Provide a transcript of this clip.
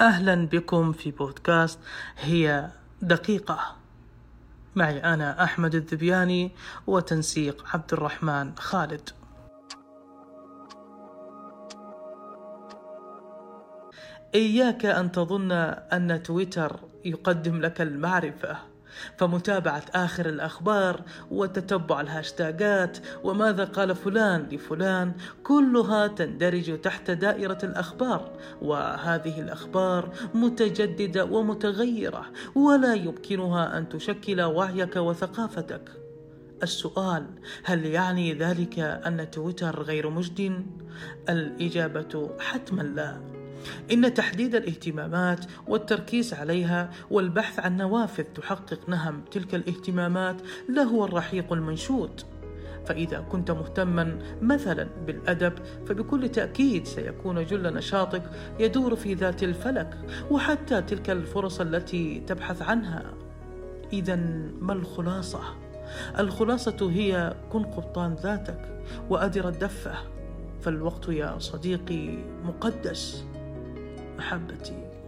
أهلا بكم في بودكاست هي دقيقة. معي أنا أحمد الذبياني وتنسيق عبد الرحمن خالد. إياك أن تظن أن تويتر يقدم لك المعرفة. فمتابعة آخر الأخبار وتتبع الهاشتاجات وماذا قال فلان لفلان كلها تندرج تحت دائرة الأخبار وهذه الأخبار متجددة ومتغيرة ولا يمكنها أن تشكل وعيك وثقافتك السؤال هل يعني ذلك أن تويتر غير مجد؟ الإجابة حتما لا إن تحديد الاهتمامات والتركيز عليها والبحث عن نوافذ تحقق نهم تلك الاهتمامات لهو الرحيق المنشود. فإذا كنت مهتما مثلا بالأدب فبكل تأكيد سيكون جل نشاطك يدور في ذات الفلك وحتى تلك الفرص التي تبحث عنها. إذا ما الخلاصة؟ الخلاصة هي كن قبطان ذاتك وأدر الدفة فالوقت يا صديقي مقدس. محبتي.